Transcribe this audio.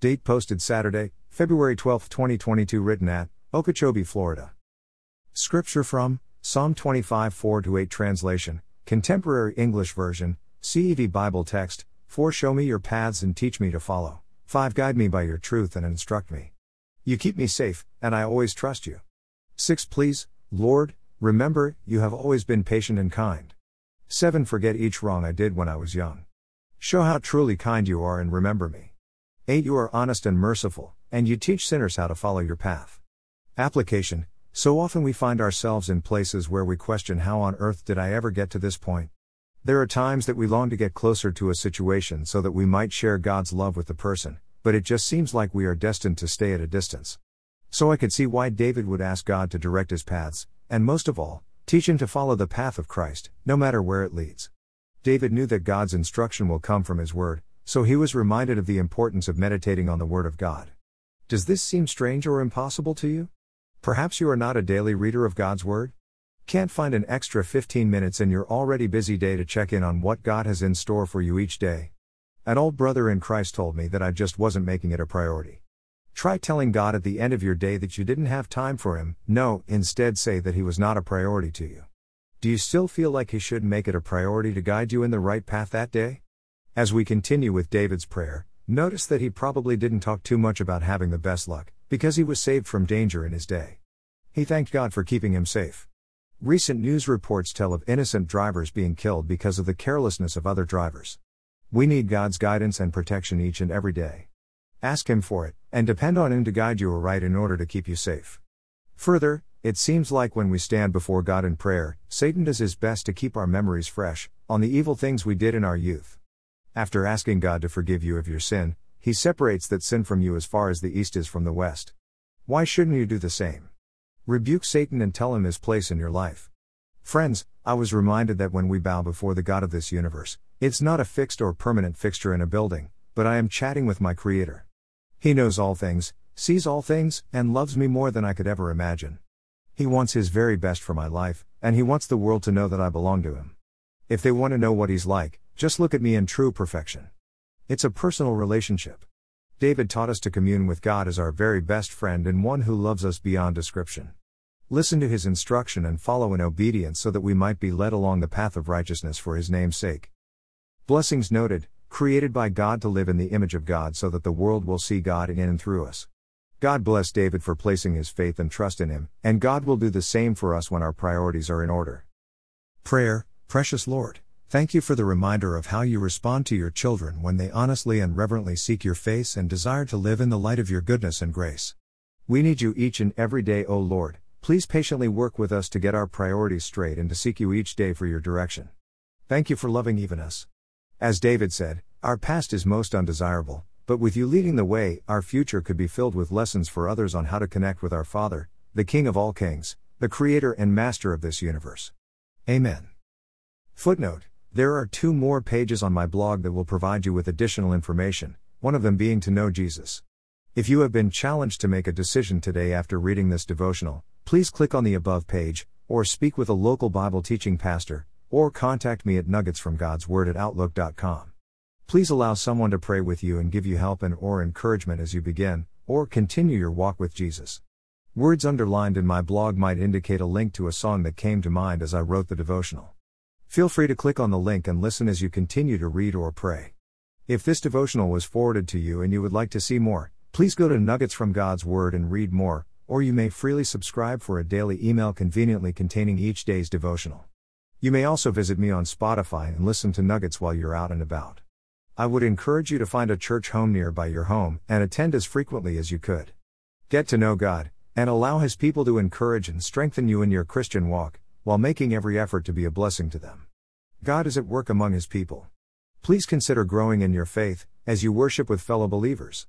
Date posted Saturday, February 12, 2022, written at Okeechobee, Florida. Scripture from Psalm 25 4 8 translation, Contemporary English Version, CEV Bible text 4 Show me your paths and teach me to follow. 5 Guide me by your truth and instruct me. You keep me safe, and I always trust you. 6 Please, Lord, remember, you have always been patient and kind. 7 Forget each wrong I did when I was young. Show how truly kind you are and remember me. 8 You are honest and merciful, and you teach sinners how to follow your path. Application So often we find ourselves in places where we question how on earth did I ever get to this point? There are times that we long to get closer to a situation so that we might share God's love with the person, but it just seems like we are destined to stay at a distance. So I could see why David would ask God to direct his paths, and most of all, teach him to follow the path of Christ, no matter where it leads. David knew that God's instruction will come from his word, so he was reminded of the importance of meditating on the Word of God. Does this seem strange or impossible to you? Perhaps you are not a daily reader of God's Word? Can't find an extra 15 minutes in your already busy day to check in on what God has in store for you each day? An old brother in Christ told me that I just wasn't making it a priority. Try telling God at the end of your day that you didn't have time for Him, no, instead say that He was not a priority to you. Do you still feel like He should make it a priority to guide you in the right path that day? As we continue with David's prayer, notice that he probably didn't talk too much about having the best luck, because he was saved from danger in his day. He thanked God for keeping him safe. Recent news reports tell of innocent drivers being killed because of the carelessness of other drivers. We need God's guidance and protection each and every day. Ask Him for it, and depend on Him to guide you aright in order to keep you safe. Further, it seems like when we stand before God in prayer, Satan does his best to keep our memories fresh, on the evil things we did in our youth. After asking God to forgive you of your sin, He separates that sin from you as far as the east is from the west. Why shouldn't you do the same? Rebuke Satan and tell him his place in your life. Friends, I was reminded that when we bow before the God of this universe, it's not a fixed or permanent fixture in a building, but I am chatting with my Creator. He knows all things, sees all things, and loves me more than I could ever imagine. He wants His very best for my life, and He wants the world to know that I belong to Him. If they want to know what He's like, just look at me in true perfection. It's a personal relationship. David taught us to commune with God as our very best friend and one who loves us beyond description. Listen to his instruction and follow in obedience so that we might be led along the path of righteousness for his name's sake. Blessings noted, created by God to live in the image of God so that the world will see God in and through us. God bless David for placing his faith and trust in him, and God will do the same for us when our priorities are in order. Prayer, precious Lord. Thank you for the reminder of how you respond to your children when they honestly and reverently seek your face and desire to live in the light of your goodness and grace. We need you each and every day, O Lord. Please patiently work with us to get our priorities straight and to seek you each day for your direction. Thank you for loving even us. As David said, our past is most undesirable, but with you leading the way, our future could be filled with lessons for others on how to connect with our Father, the King of all kings, the Creator and Master of this universe. Amen. Footnote there are two more pages on my blog that will provide you with additional information, one of them being to know Jesus. If you have been challenged to make a decision today after reading this devotional, please click on the above page, or speak with a local Bible teaching pastor, or contact me at nuggetsfromgodsword at outlook.com. Please allow someone to pray with you and give you help and or encouragement as you begin or continue your walk with Jesus. Words underlined in my blog might indicate a link to a song that came to mind as I wrote the devotional. Feel free to click on the link and listen as you continue to read or pray. If this devotional was forwarded to you and you would like to see more, please go to Nuggets from God's Word and read more, or you may freely subscribe for a daily email conveniently containing each day's devotional. You may also visit me on Spotify and listen to Nuggets while you're out and about. I would encourage you to find a church home nearby your home and attend as frequently as you could. Get to know God, and allow His people to encourage and strengthen you in your Christian walk, while making every effort to be a blessing to them. God is at work among His people. Please consider growing in your faith as you worship with fellow believers.